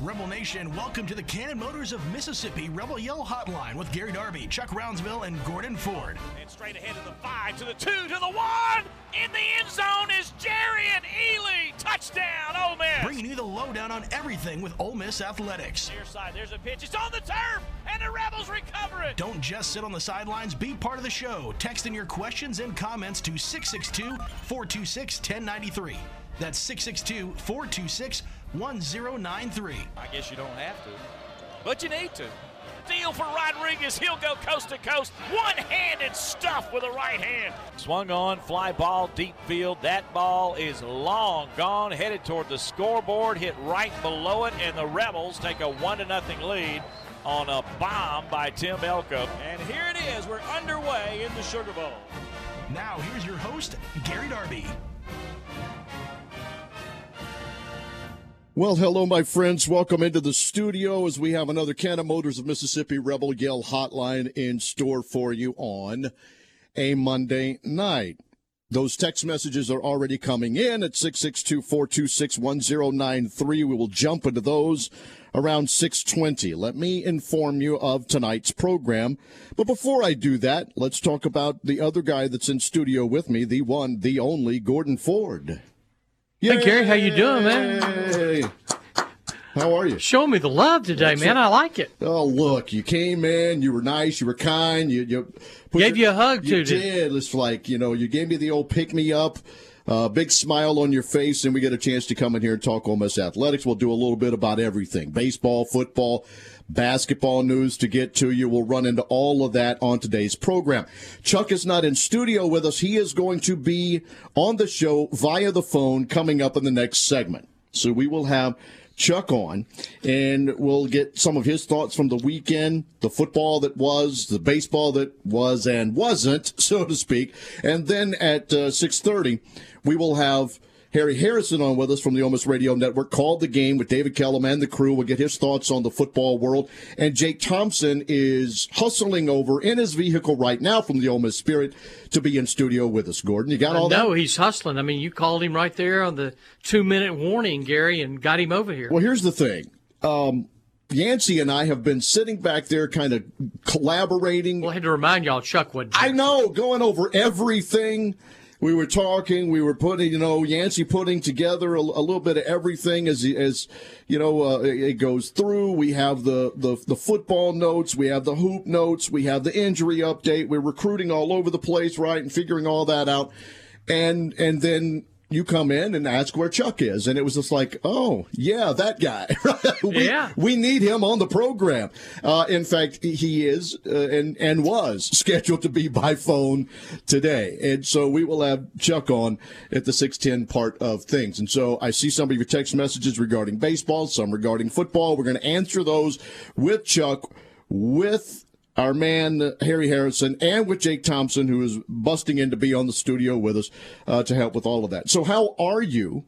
Rebel Nation, welcome to the Cannon Motors of Mississippi Rebel Yell Hotline with Gary Darby, Chuck Rounsaville, and Gordon Ford. And straight ahead to the five, to the two, to the one. In the end zone is Jerry and Ely. Touchdown, Ole Miss. Bringing you the lowdown on everything with Ole Miss athletics. Near side, there's a pitch. It's on the turf, and the Rebels recover it. Don't just sit on the sidelines. Be part of the show. Text in your questions and comments to 662 426 1093. That's 662 426 1093. I guess you don't have to, but you need to. Deal for Rodriguez. He'll go coast to coast. One handed stuff with a right hand. Swung on, fly ball, deep field. That ball is long gone, headed toward the scoreboard, hit right below it, and the Rebels take a 1 to nothing lead on a bomb by Tim Elko. And here it is. We're underway in the Sugar Bowl. Now, here's your host, Gary Darby. Well, hello, my friends. Welcome into the studio as we have another Cannon Motors of Mississippi Rebel Yell hotline in store for you on a Monday night. Those text messages are already coming in at 662 426 1093. We will jump into those around 620. Let me inform you of tonight's program. But before I do that, let's talk about the other guy that's in studio with me, the one, the only Gordon Ford. Hey Gary, how you doing, man? How are you? Show me the love today, man. I like it. Oh, look, you came in, you were nice, you were kind, you, you gave your, you a hug you too. did. It's like you know, you gave me the old pick me up. Uh, big smile on your face, and we get a chance to come in here and talk Ole Miss athletics. We'll do a little bit about everything: baseball, football, basketball news to get to you. We'll run into all of that on today's program. Chuck is not in studio with us. He is going to be on the show via the phone coming up in the next segment. So we will have Chuck on, and we'll get some of his thoughts from the weekend, the football that was, the baseball that was and wasn't, so to speak. And then at uh, 6.30, we will have Harry Harrison on with us from the Miss Radio Network. Called the game with David Kellum and the crew. We'll get his thoughts on the football world. And Jake Thompson is hustling over in his vehicle right now from the Miss Spirit to be in studio with us. Gordon, you got all that? No, he's hustling. I mean, you called him right there on the two minute warning, Gary, and got him over here. Well, here's the thing. Um, Yancey and I have been sitting back there kind of collaborating. Well, I had to remind y'all, Chuck would. I know, going over everything we were talking, we were putting, you know, Yancey putting together a, a little bit of everything as as you know uh, it goes through. We have the, the the football notes, we have the hoop notes, we have the injury update. We're recruiting all over the place, right, and figuring all that out. And and then you come in and ask where Chuck is, and it was just like, oh yeah, that guy. we, yeah, we need him on the program. Uh, in fact, he is uh, and and was scheduled to be by phone today, and so we will have Chuck on at the six ten part of things. And so I see some of your text messages regarding baseball, some regarding football. We're going to answer those with Chuck with our man Harry Harrison, and with Jake Thompson, who is busting in to be on the studio with us uh, to help with all of that. So, how are you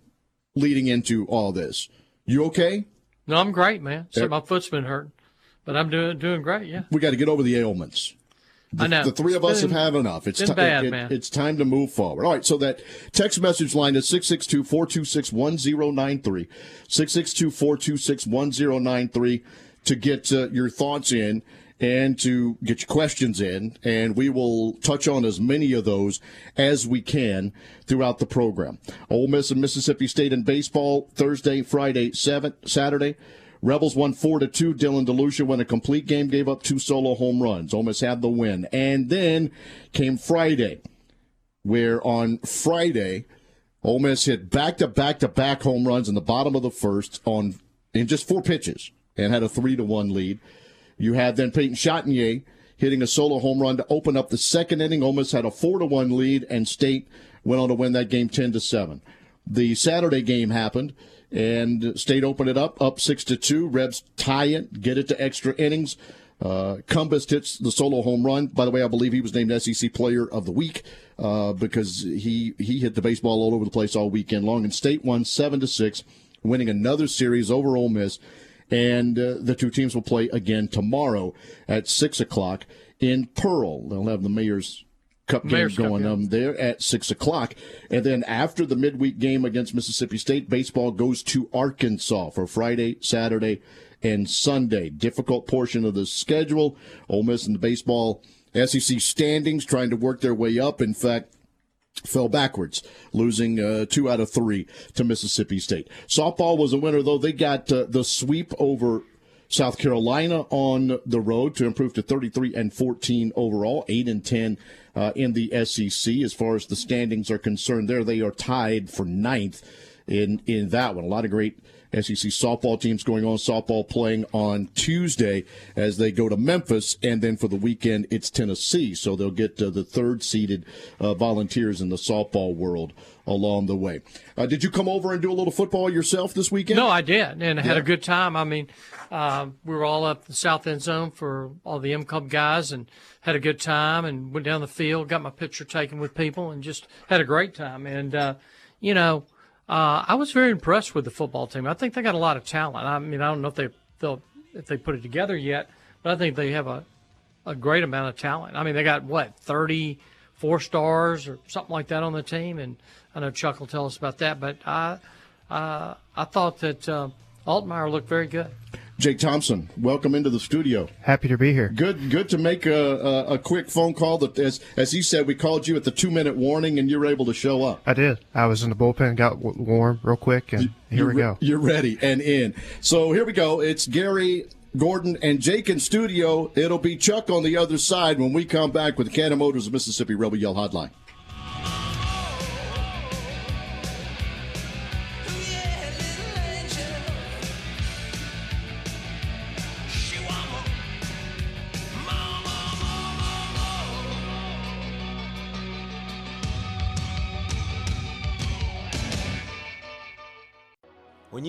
leading into all this? You okay? No, I'm great, man. Except my foot's been hurting, but I'm doing doing great. Yeah. We got to get over the ailments. The, I know. The three it's of us been, have had enough. It's been bad, it, man. It's time to move forward. All right. So that text message line is 662 426 1093. 662 426 1093 to get uh, your thoughts in and to get your questions in, and we will touch on as many of those as we can throughout the program. Ole Miss and Mississippi State in baseball Thursday, Friday, seven, Saturday. Rebels won four to two. Dylan DeLucia won a complete game, gave up two solo home runs. Ole Miss had the win, and then came Friday, where on Friday, Ole Miss hit back to back to back home runs in the bottom of the first on in just four pitches and had a three to one lead. You had then Peyton Chatagnier hitting a solo home run to open up the second inning. Almost had a four to one lead, and State went on to win that game ten to seven. The Saturday game happened, and State opened it up, up six to two. Rebs tie it, get it to extra innings. Uh, Cumbest hits the solo home run. By the way, I believe he was named SEC Player of the Week uh, because he he hit the baseball all over the place all weekend long. And State won seven to six, winning another series over Ole Miss and uh, the two teams will play again tomorrow at 6 o'clock in Pearl. They'll have the mayor's Cup Mayor's game Cup, going yeah. um there at six o'clock, and then after the midweek game against Mississippi State, baseball goes to Arkansas for Friday, Saturday, and Sunday. Difficult portion of the schedule. Ole Miss and the baseball SEC standings trying to work their way up. In fact, fell backwards, losing uh, two out of three to Mississippi State. Softball was a winner, though. They got uh, the sweep over South Carolina on the road to improve to 33 and 14 overall, 8 and 10 uh, in the SEC. As far as the standings are concerned, there they are tied for ninth in in that one. A lot of great SEC softball teams going on. Softball playing on Tuesday as they go to Memphis, and then for the weekend it's Tennessee. So they'll get uh, the third seeded uh, volunteers in the softball world along the way. Uh, did you come over and do a little football yourself this weekend? No, I did, and I had Yeah. a good time. I mean, uh, we were all up the south end zone for all the M Club guys, and had a good time. And went down the field, got my picture taken with people, and just had a great time. And uh, you know, uh, I was very impressed with the football team. I think they got a lot of talent. I mean, I don't know if they if they put it together yet, but I think they have a a great amount of talent. I mean, they got what thirty four stars or something like that on the team, and I know Chuck will tell us about that. But I uh, I thought that uh, Altmaier looked very good. Jake Thompson, welcome into the studio. Happy to be here. Good, good to make a, a, a quick phone call. That as as he said, we called you at the two minute warning, and you were able to show up. I did. I was in the bullpen, got w- warm real quick, and here You're we re- go. You're ready and in. So here we go. It's Gary, Gordon, and Jake in studio. It'll be Chuck on the other side when we come back with the Cannon Motors of Mississippi Rebel Yell Hotline.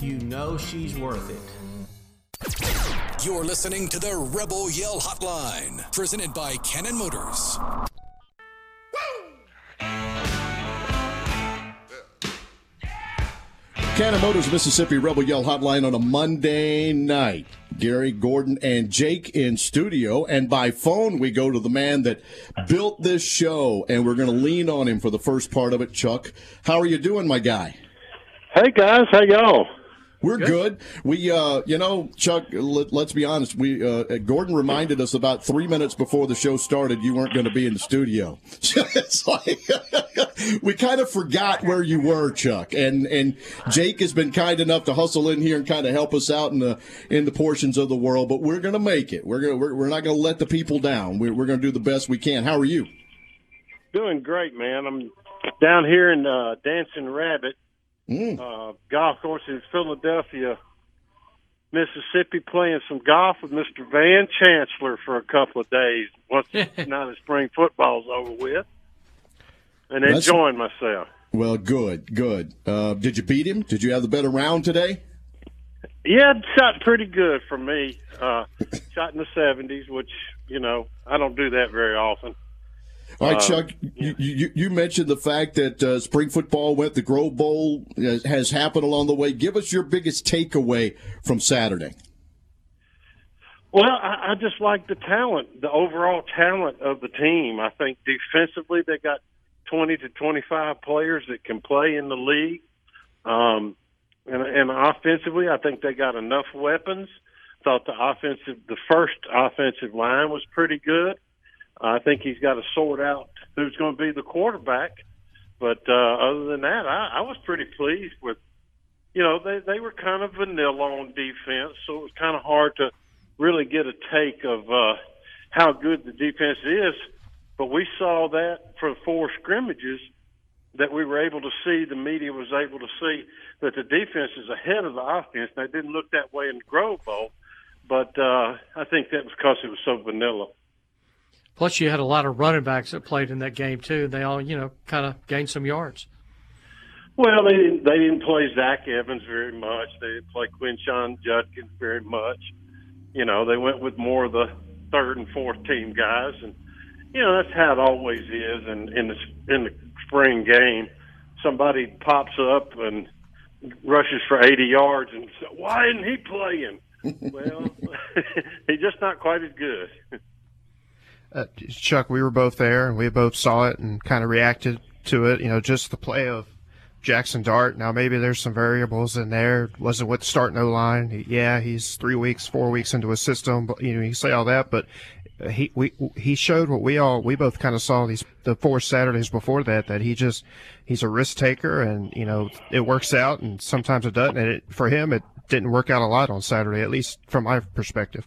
You know she's worth it. You're listening to the Rebel Yell Hotline, presented by Cannon Motors. Cannon Motors Mississippi Rebel Yell Hotline on a Monday night. Gary, Gordon, and Jake in studio. And by phone, we go to the man that built this show, and we're going to lean on him for the first part of it. Chuck, how are you doing, my guy? Hey guys, how y'all? We're good. We, uh, you know, Chuck. Let, us be honest. We uh, Gordon reminded us about three minutes before the show started you weren't going to be in the studio. it's like we kind of forgot where you were, Chuck. And and Jake has been kind enough to hustle in here and kind of help us out in the in the portions of the world. But we're going to make it. We're gonna we're, we're not going to let the people down. We're, we're going to do the best we can. How are you? Doing great, man. I'm down here in uh, Dancing Rabbit Mm. uh, golf course in Philadelphia, Mississippi, playing some golf with Mr. Van Chancellor for a couple of days. Once now the spring football's over with, and That's- enjoying myself. Well, good, good. Uh, did you beat him? Did you have the better round today? Yeah, it shot pretty good for me. Uh, shot in the seventies, which you know I don't do that very often. All right, Uh, Chuck. You, you, you mentioned the fact that uh, spring football went the Grove Bowl uh, has happened along the way. Give us your biggest takeaway from Saturday. Well, I, I just like the talent, the overall talent of the team. I think defensively they got 20 to 25 players that can play in the league. Um, and, and offensively, I think they got enough weapons. Thought the offensive, the first offensive line was pretty good. I think he's got to sort out who's going to be the quarterback. But uh, other than that, I, I was pretty pleased with. You know, they they were kind of vanilla on defense, so it was kind of hard to really get a take of uh, how good the defense is. But we saw that for four scrimmages that we were able to see. The media was able to see that the defense is ahead of the offense. It didn't look that way in the Grove Bowl, but uh, I think that was because it was so vanilla. Plus, you had a lot of running backs that played in that game too. They all, you know, kind of gained some yards. Well, they didn't, they didn't play Zach Evans very much. They didn't play Quinshon Judkins very much. You know, they went with more of the third and fourth team guys, and you know that's how it always is. And in the in the spring game, somebody pops up and rushes for 80 yards, and so, why isn't he playing? well, he's just not quite as good. Uh, Chuck, we were both there and we both saw it and kind of reacted to it. You know, just the play of Jackson Dart. Now, maybe there's some variables in there. Wasn't with the starting O line. He- Yeah, he's three weeks, four weeks into a system. But you know, you say all that, but he we he showed what we all we both kind of saw these the four Saturdays before that that he just he's a risk taker and you know it works out and sometimes it doesn't. And it, for him, it didn't work out a lot on Saturday, at least from my perspective.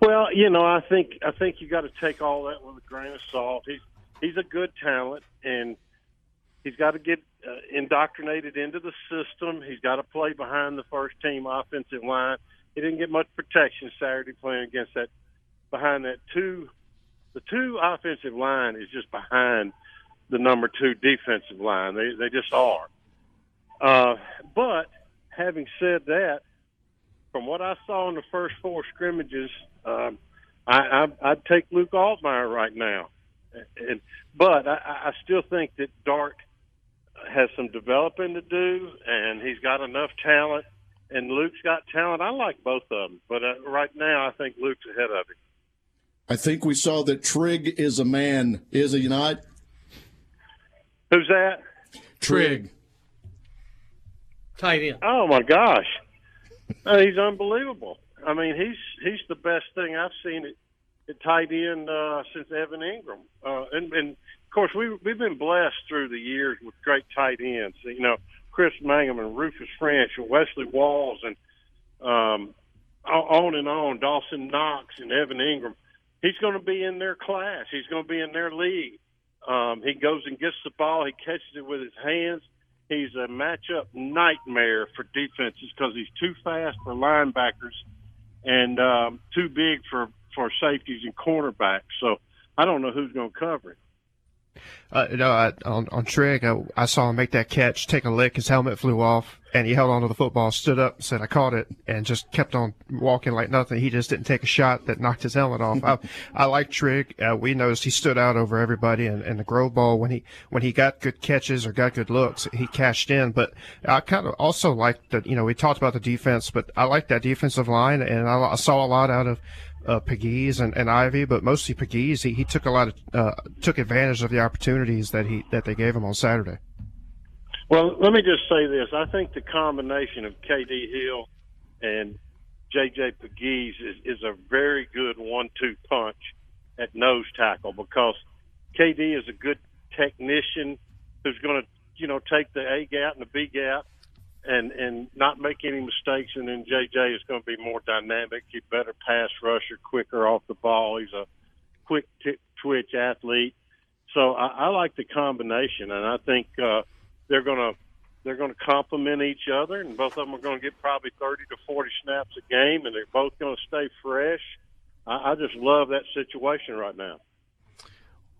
Well, you know, I think I think you got to take all that with a grain of salt. He's he's a good talent, and he's got to get uh, indoctrinated into the system. He's got to play behind the first team offensive line. He didn't get much protection Saturday playing against that behind that two. The two offensive line is just behind the number two defensive line. They they just are. Uh, but having said that, from what I saw in the first four scrimmages, um, I, I, I'd take Luke Altmaier right now. And, but I, I still think that Dart has some developing to do, and he's got enough talent. And Luke's got talent. I like both of them, but uh, right now I think Luke's ahead of him. I think we saw that Trigg is a man, is he not? Who's that? Trigg. Tight end. Oh my gosh, uh, he's unbelievable. I mean, he's he's the best thing I've seen at, at tight end uh, since Evan Engram. Uh, and, and of course, we we've been blessed through the years with great tight ends. You know, Chris Mangum and Rufus French and Wesley Walls and um, on and on. Dawson Knox and Evan Engram. He's going to be in their class. He's going to be in their league. Um, he goes and gets the ball. He catches it with his hands. He's a matchup nightmare for defenses because he's too fast for linebackers and um, too big for for safeties and cornerbacks. So I don't know who's going to cover him. Uh, no, I, on on Trigg, I, I saw him make that catch, take a lick. His helmet flew off, and he held onto the football, stood up, said, "I caught it," and just kept on walking like nothing. He just didn't take a shot that knocked his helmet off. I, I like Trigg. Uh, we noticed he stood out over everybody, and, and the Grove Bowl when he when he got good catches or got good looks, he cashed in. But I kind of also liked that. You know, we talked about the defense, but I like that defensive line, and I, I saw a lot out of uh, Pegues and, and Ivy, but mostly Pegues. He, he took a lot of uh, took advantage of the opportunities that he that they gave him on Saturday. Well, let me just say this. I think the combination of KD Hill and JJ Pegues is, is a very good one-two punch at nose tackle because KD is a good technician who's going to, you know, take the A gap and the B gap and and not make any mistakes. And then JJ is going to be more dynamic, he's better pass rusher, quicker off the ball. He's a quick t- twitch athlete. So I, I like the combination, and I think uh, they're going to they're going to complement each other, and both of them are going to get probably 30 to 40 snaps a game, and they're both going to stay fresh. I, I just love that situation right now.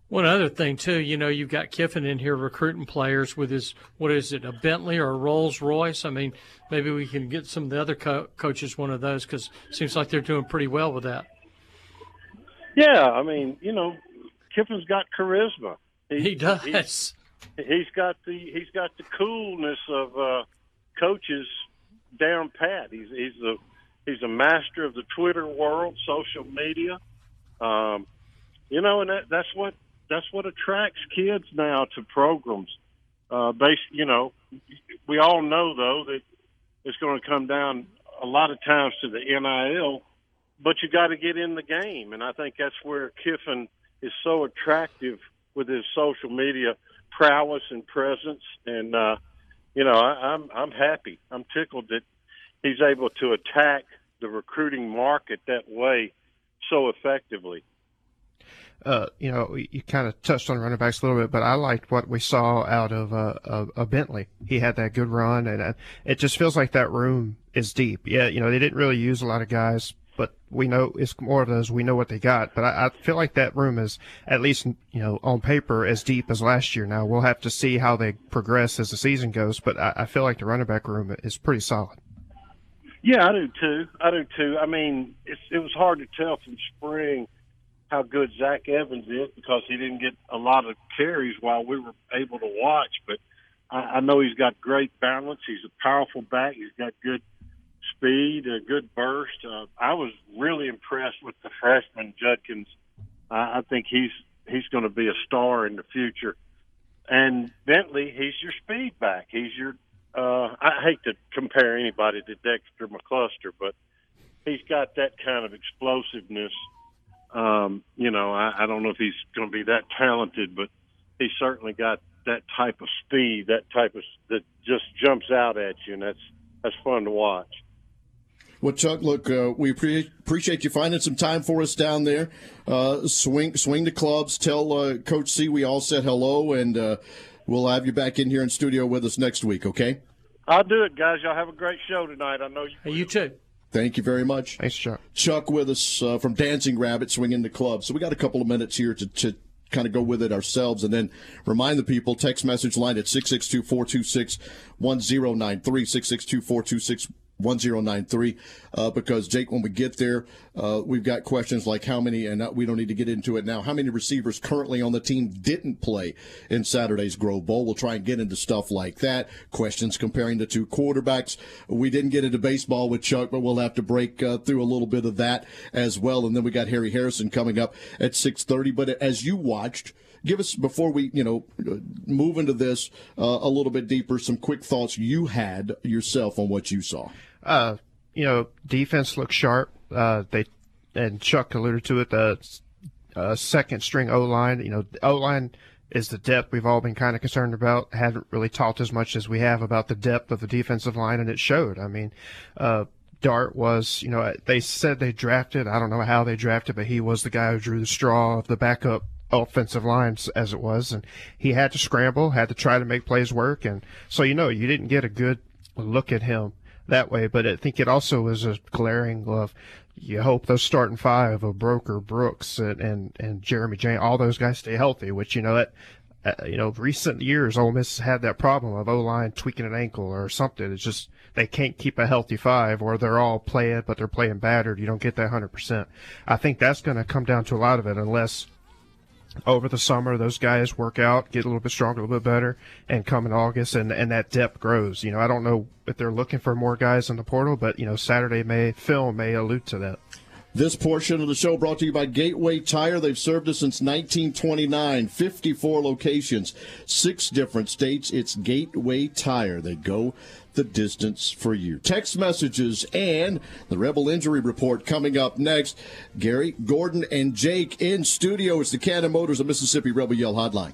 One other thing too, you know, you've got Kiffin in here recruiting players with his what is it, a Bentley or a Rolls Royce? I mean, maybe we can get some of the other co- coaches one of those because it seems like they're doing pretty well with that. Yeah, I mean, you know, Kiffin's got charisma. He, he does. He's, he's got the he's got the coolness of uh, coaches down pat. He's he's a he's a master of the Twitter world, social media. Um, you know, and that, that's what that's what attracts kids now to programs. Uh, based, you know, we all know though that it's going to come down a lot of times to the NIL, but you got to get in the game, and I think that's where Kiffin is so attractive with his social media prowess and presence. And uh, you know, I, I'm I'm happy. I'm tickled that he's able to attack the recruiting market that way so effectively uh, you know, you kind of touched on running backs a little bit, but I liked what we saw out of uh, a, Bentley. He had that good run, and uh, it just feels like that room is deep. Yeah, you know, they didn't really use a lot of guys, but we know it's more of those. We know what they got, but I, I feel like that room is at least you know on paper as deep as last year. Now we'll have to see how they progress as the season goes, but I, I feel like the running back room is pretty solid. Yeah, I do too. I do too. I mean, it was hard to tell from spring how good Zach Evans is because he didn't get a lot of carries while we were able to watch. But I, I know he's got great balance. He's a powerful back. He's got good speed, a good burst. Uh, I was really impressed with the freshman Judkins. I, I think he's he's going to be a star in the future. And Bentley, he's your speed back. He's your uh, I hate to compare anybody to Dexter McCluster, but he's got that kind of explosiveness um, you know, I, I don't know if he's going to be that talented, but he certainly got that type of speed, that type of that just jumps out at you, and that's that's fun to watch. Well, Chuck, look, uh, we pre- appreciate you finding some time for us down there. Uh, swing, swing the clubs. Tell uh, Coach C we all said hello, and uh, we'll have you back in here in studio with us next week. Okay? I'll do it, guys. Y'all have a great show tonight. I know you. Hey, you too. Thank you very much. Thanks, Chuck. Chuck with us uh, from Dancing Rabbit Swinging the Club. So we got a couple of minutes here to, to kind of go with it ourselves and then remind the people text message line at 662 426 1093 662 426 1093 uh, because Jake, when we get there, uh, we've got questions like how many, and we don't need to get into it now, how many receivers currently on the team didn't play in Saturday's Grove Bowl. We'll try and get into stuff like that. Questions comparing the two quarterbacks. We didn't get into baseball with Chuck, but we'll have to break uh, through a little bit of that as well. And then we got Harry Harrison coming up at 630. But as you watched, give us before we you know move into this uh, a little bit deeper some quick thoughts you had yourself on what you saw uh, you know, defense looks sharp. Uh, they and Chuck alluded to it. The uh, second string O line, you know, O line is the depth we've all been kind of concerned about. Haven't really talked as much as we have about the depth of the defensive line, and it showed. I mean, uh, Dart was, you know, they said they drafted. I don't know how they drafted, but he was the guy who drew the straw of the backup offensive lines as it was, and he had to scramble, had to try to make plays work, and so you know you didn't get a good look at him that way. But I think it also is a glaring of you hope those starting five of Broeker, Brooks, and, and, and Jeremy James, all those guys stay healthy, which, you know, that, uh, you know, recent years, Ole Miss had that problem of O line tweaking an ankle or something. It's just they can't keep a healthy five, or they're all playing, but they're playing battered. You don't get that hundred percent. I think that's going to come down to a lot of it, unless over the summer those guys work out, get a little bit stronger, a little bit better, and come in August and, and that depth grows. You know, I don't know if they're looking for more guys in the portal, but you know, Saturday may film may allude to that. This portion of the show brought to you by Gateway Tire. They've served us since 1929, 54 locations, six different states. It's Gateway Tire. They go the distance for you. Text messages and the Rebel injury report coming up next. Gary, Gordon, and Jake in studio. It's the Cannon Motors of Mississippi Rebel Yell Hotline.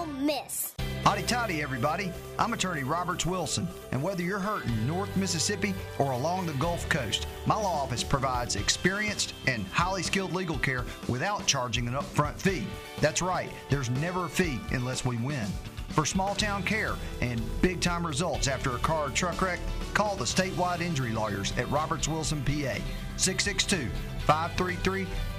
Ole Miss. Howdy toddy, everybody. I'm attorney Roberts Wilson, and whether you're hurt in North Mississippi or along the Gulf Coast, my law office provides experienced and highly skilled legal care without charging an upfront fee. That's right, there's never a fee unless we win. For small town care and big time results after a car or truck wreck, call the statewide injury lawyers at Roberts Wilson, PA, 662 533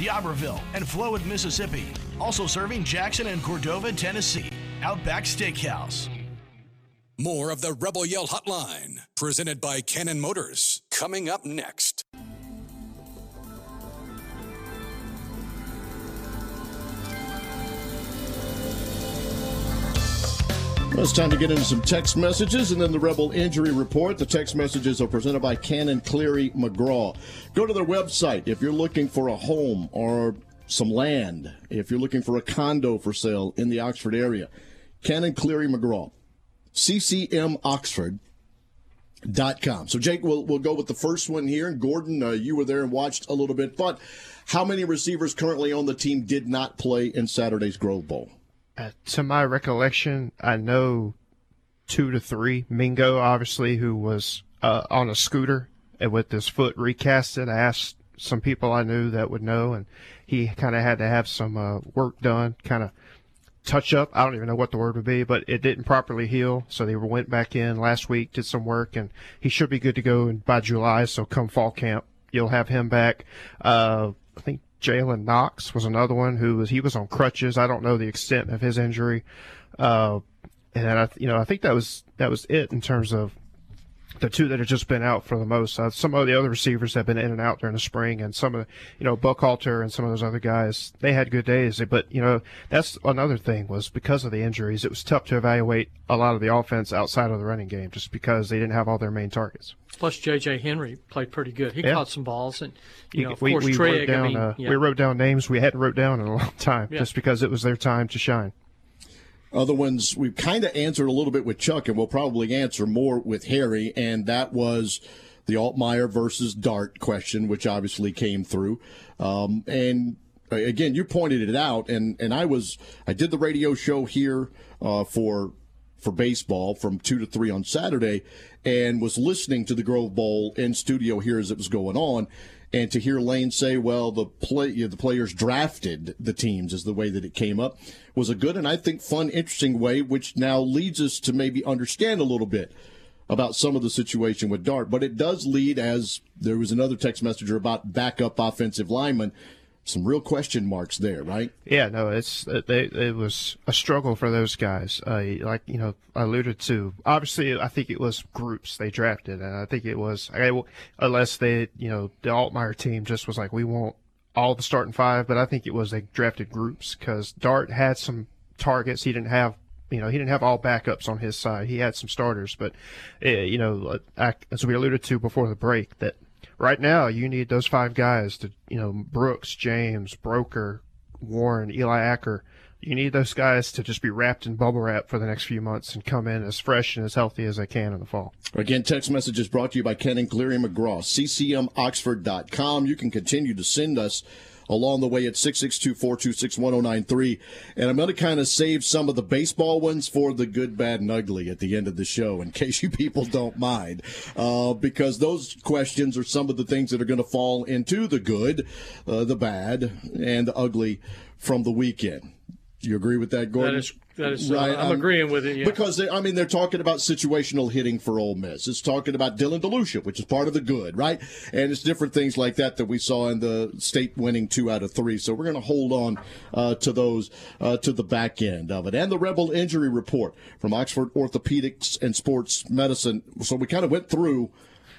D'Iberville, and Flowood, Mississippi. Also serving Jackson and Cordova, Tennessee. Outback Steakhouse. More of the Rebel Yell Hotline, presented by Cannon Motors, coming up next. Well, it's time to get into some text messages and then the Rebel Injury Report. The text messages are presented by Cannon Cleary McGraw. Go to their website if you're looking for a home or some land, if you're looking for a condo for sale in the Oxford area. Cannon Cleary McGraw, ccmoxford.com. So, Jake, we'll, we'll go with the first one here. And Gordon, uh, you were there and watched a little bit. But how many receivers currently on the team did not play in Saturday's Grove Bowl? To my recollection, I know two to three. Mingo, obviously, who was uh, on a scooter and with his foot recasted. I asked some people I knew that would know, and he kind of had to have some uh, work done, kind of touch up. I don't even know what the word would be, but it didn't properly heal. So they went back in last week, did some work, and he should be good to go by July. So come fall camp, you'll have him back. Uh, I think Jalen Knox was another one who was he was on crutches. I don't know the extent of his injury, uh, and I you know I think that was that was it in terms of the two that have just been out for the most. Uh, some of the other receivers have been in and out during the spring, and some of the, you know Buckhalter and some of those other guys they had good days. But you know that's another thing was because of the injuries, it was tough to evaluate a lot of the offense outside of the running game just because they didn't have all their main targets. Plus, J.J. Henry played pretty good. He Yeah. caught some balls, and you know, of we, course, we Trigg. wrote down I mean, uh, yeah. we wrote down names we hadn't wrote down in a long time Yeah. just because it was their time to shine. Other ones we've kind of answered a little bit with Chuck, and we'll probably answer more with Harry, and that was the Altmaier versus Dart question, which obviously came through. Um, and uh, again, you pointed it out, and and I was I did the radio show here uh, for for baseball from two to three on Saturday, and was listening to the Grove Bowl in studio here as it was going on. And to hear Lane say, "Well, the play, you know, the players drafted the teams," is the way that it came up, was a good and I think fun, interesting way, which now leads us to maybe understand a little bit about some of the situation with Dart. But it does lead, as there was another text messenger about backup offensive linemen, some real question marks there, right? Yeah, no, it's it, they, it was a struggle for those guys. Uh, like you know, I alluded to. Obviously, I think it was groups they drafted, and I think it was unless they, you know, the Altmaier team just was like, we want all the starting five, but I think it was they drafted groups because Dart had some targets. He didn't have. You know, he didn't have all backups on his side. He had some starters, but uh, you know, I, as we alluded to before the break, that right now you need those five guys to you know Brooks, James, Broeker, Warren, Eli Acker, you need those guys to just be wrapped in bubble wrap for the next few months and come in as fresh and as healthy as they can in the fall. Again, text message is brought to you by Cannon Cleary McGraw, ccmoxford.com. You can continue to send us along the way at 662-426-1093. And I'm going to kind of save some of the baseball ones for the good, bad, and ugly at the end of the show, in case you people don't mind, uh, because those questions are some of the things that are going to fall into the good, uh, the bad, and the ugly from the weekend. You agree with that, Gordon? That is that is right. I'm um, agreeing with it. Yeah. Because they, I mean, they're talking about situational hitting for Ole Miss. It's talking about Dylan DeLucia, which is part of the good, right? And it's different things like that that we saw in the state winning two out of three. So we're going to hold on uh, to those uh, to the back end of it. And the Rebel injury report from Oxford Orthopedics and Sports Medicine. So we kind of went through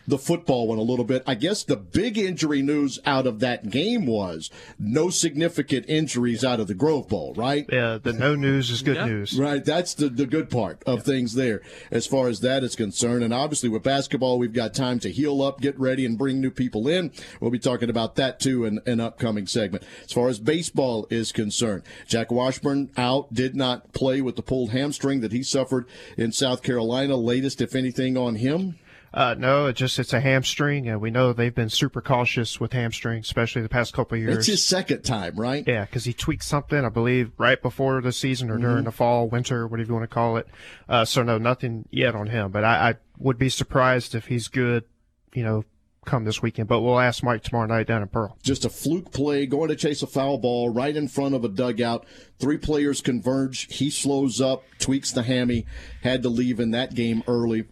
the football one a little bit. I guess the big injury news out of that game was no significant injuries out of the Grove Bowl, right? Yeah, the no news is good yeah. news. Right, that's the, the good part of yeah. things there as far as that is concerned. And obviously with basketball, we've got time to heal up, get ready, and bring new people in. We'll be talking about that too in an upcoming segment. As far as baseball is concerned, Jack Washburn out, did not play with the pulled hamstring that he suffered in South Carolina. Latest, if anything, on him? Uh, no, it just it's a hamstring, and we know they've been super cautious with hamstrings, especially the past couple of years. It's his second time, right? Yeah, because he tweaked something, I believe, right before the season or mm-hmm. during the fall, winter, whatever you want to call it. Uh, so no, nothing yet on him, but I, I would be surprised if he's good, you know, come this weekend. But we'll ask Mike tomorrow night down in Pearl. Just a fluke play, going to chase a foul ball right in front of a dugout. Three players converge. He slows up, tweaks the hammy, had to leave in that game early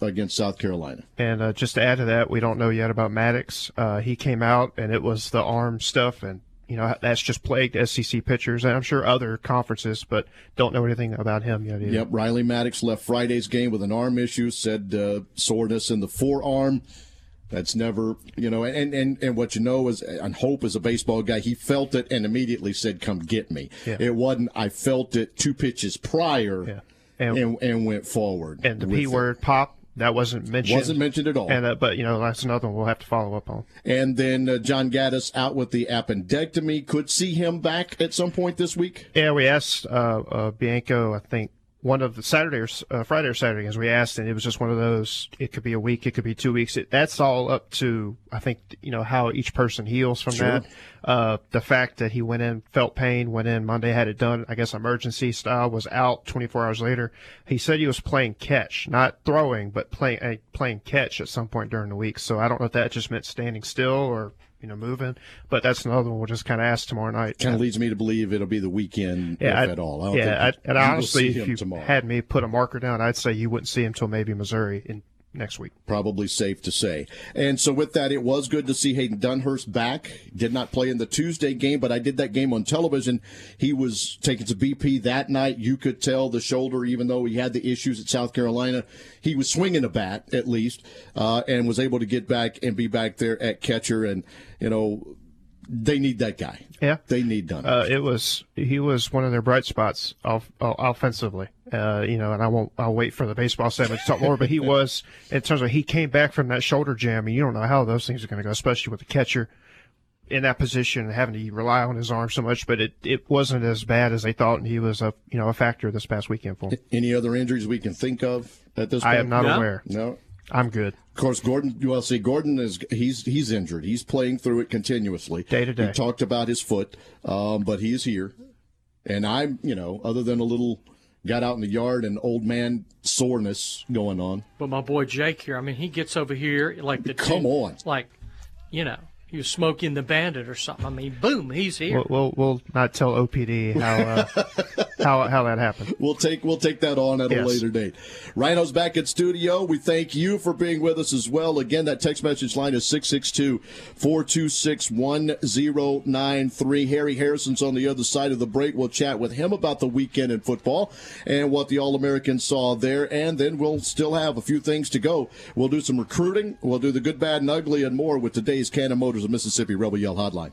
against South Carolina. And uh, just to add to that, we don't know yet about Maddox. Uh, he came out and it was the arm stuff, and you know that's just plagued SEC pitchers, and I'm sure other conferences, but don't know anything about him yet. Either. Yep, Riley Maddox left Friday's game with an arm issue. Said uh, soreness in the forearm. That's never, you know, and, and, and what you know is, and Hope is a baseball guy. He felt it and immediately said, "Come get me." Yeah. It wasn't. I felt it two pitches prior. Yeah and, and, and went forward. And the P word pop that wasn't mentioned. Wasn't mentioned at all. And uh, but you know that's another one we'll have to follow up on. And then uh, John Gaddis out with the appendectomy. Could see him back at some point this week. Yeah, we asked uh, uh Bianco. I think one of the Saturday or uh, Friday or Saturday, as we asked, and it was just one of those. It could be a week, it could be two weeks. It, that's all up to I think you know how each person heals from sure. that. Uh, the fact that he went in, felt pain, went in Monday, had it done. I guess emergency style was out 24 hours later. He said he was playing catch, not throwing, but playing uh, playing catch at some point during the week. So I don't know if that just meant standing still or you know, moving. But that's another one we'll just kind of ask tomorrow night. Kind of leads me to believe it'll be the weekend, yeah, if I, at all. yeah, I, and honestly, if you tomorrow. had me put a marker down, I'd say you wouldn't see him until maybe Missouri in next week. Probably safe to say. And so with that, it was good to see Hayden Dunhurst back. Did not play in the Tuesday game, but I did that game on television. He was taken to BP that night. You could tell the shoulder, even though he had the issues at South Carolina, he was swinging a bat at least, uh, and was able to get back and be back there at catcher. And, you know, they need that guy. Yeah, they need Dunn. Uh, it was he was one of their bright spots off, uh, offensively. Uh, you know, and I won't. I'll wait for the baseball segment to talk more. But he was in terms of he came back from that shoulder jam, and you don't know how those things are going to go, especially with the catcher in that position and having to rely on his arm so much. But it, it wasn't as bad as they thought, and he was a you know a factor this past weekend for him. Any other injuries we can think of at this? point? I am not no? aware. No. I'm good. Of course, Gordon. Well, see, Gordon is he's he's injured. He's playing through it continuously, day to day. He talked about his foot, um, but he is here, and I'm you know other than a little got out in the yard and old man soreness going on. But my boy Jake here, I mean, he gets over here like the come two, on, like you know he was smoking the bandit or something. I mean, boom, he's here. We'll we'll, we'll not tell OPD how uh, how how that happened. We'll take we'll take that on at yes. a later date. Rhino's back at studio. We thank you for being with us as well. Again, that text message line is 662-426-1093. Harry Harrison's on the other side of the break. We'll chat with him about the weekend in football and what the All-Americans saw there, and then we'll still have a few things to go. We'll do some recruiting. We'll do the good, bad, and ugly, and more with today's Cannon Of Mississippi Rebel Yell Hotline.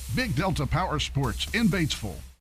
Big Delta Power Sports in Batesville.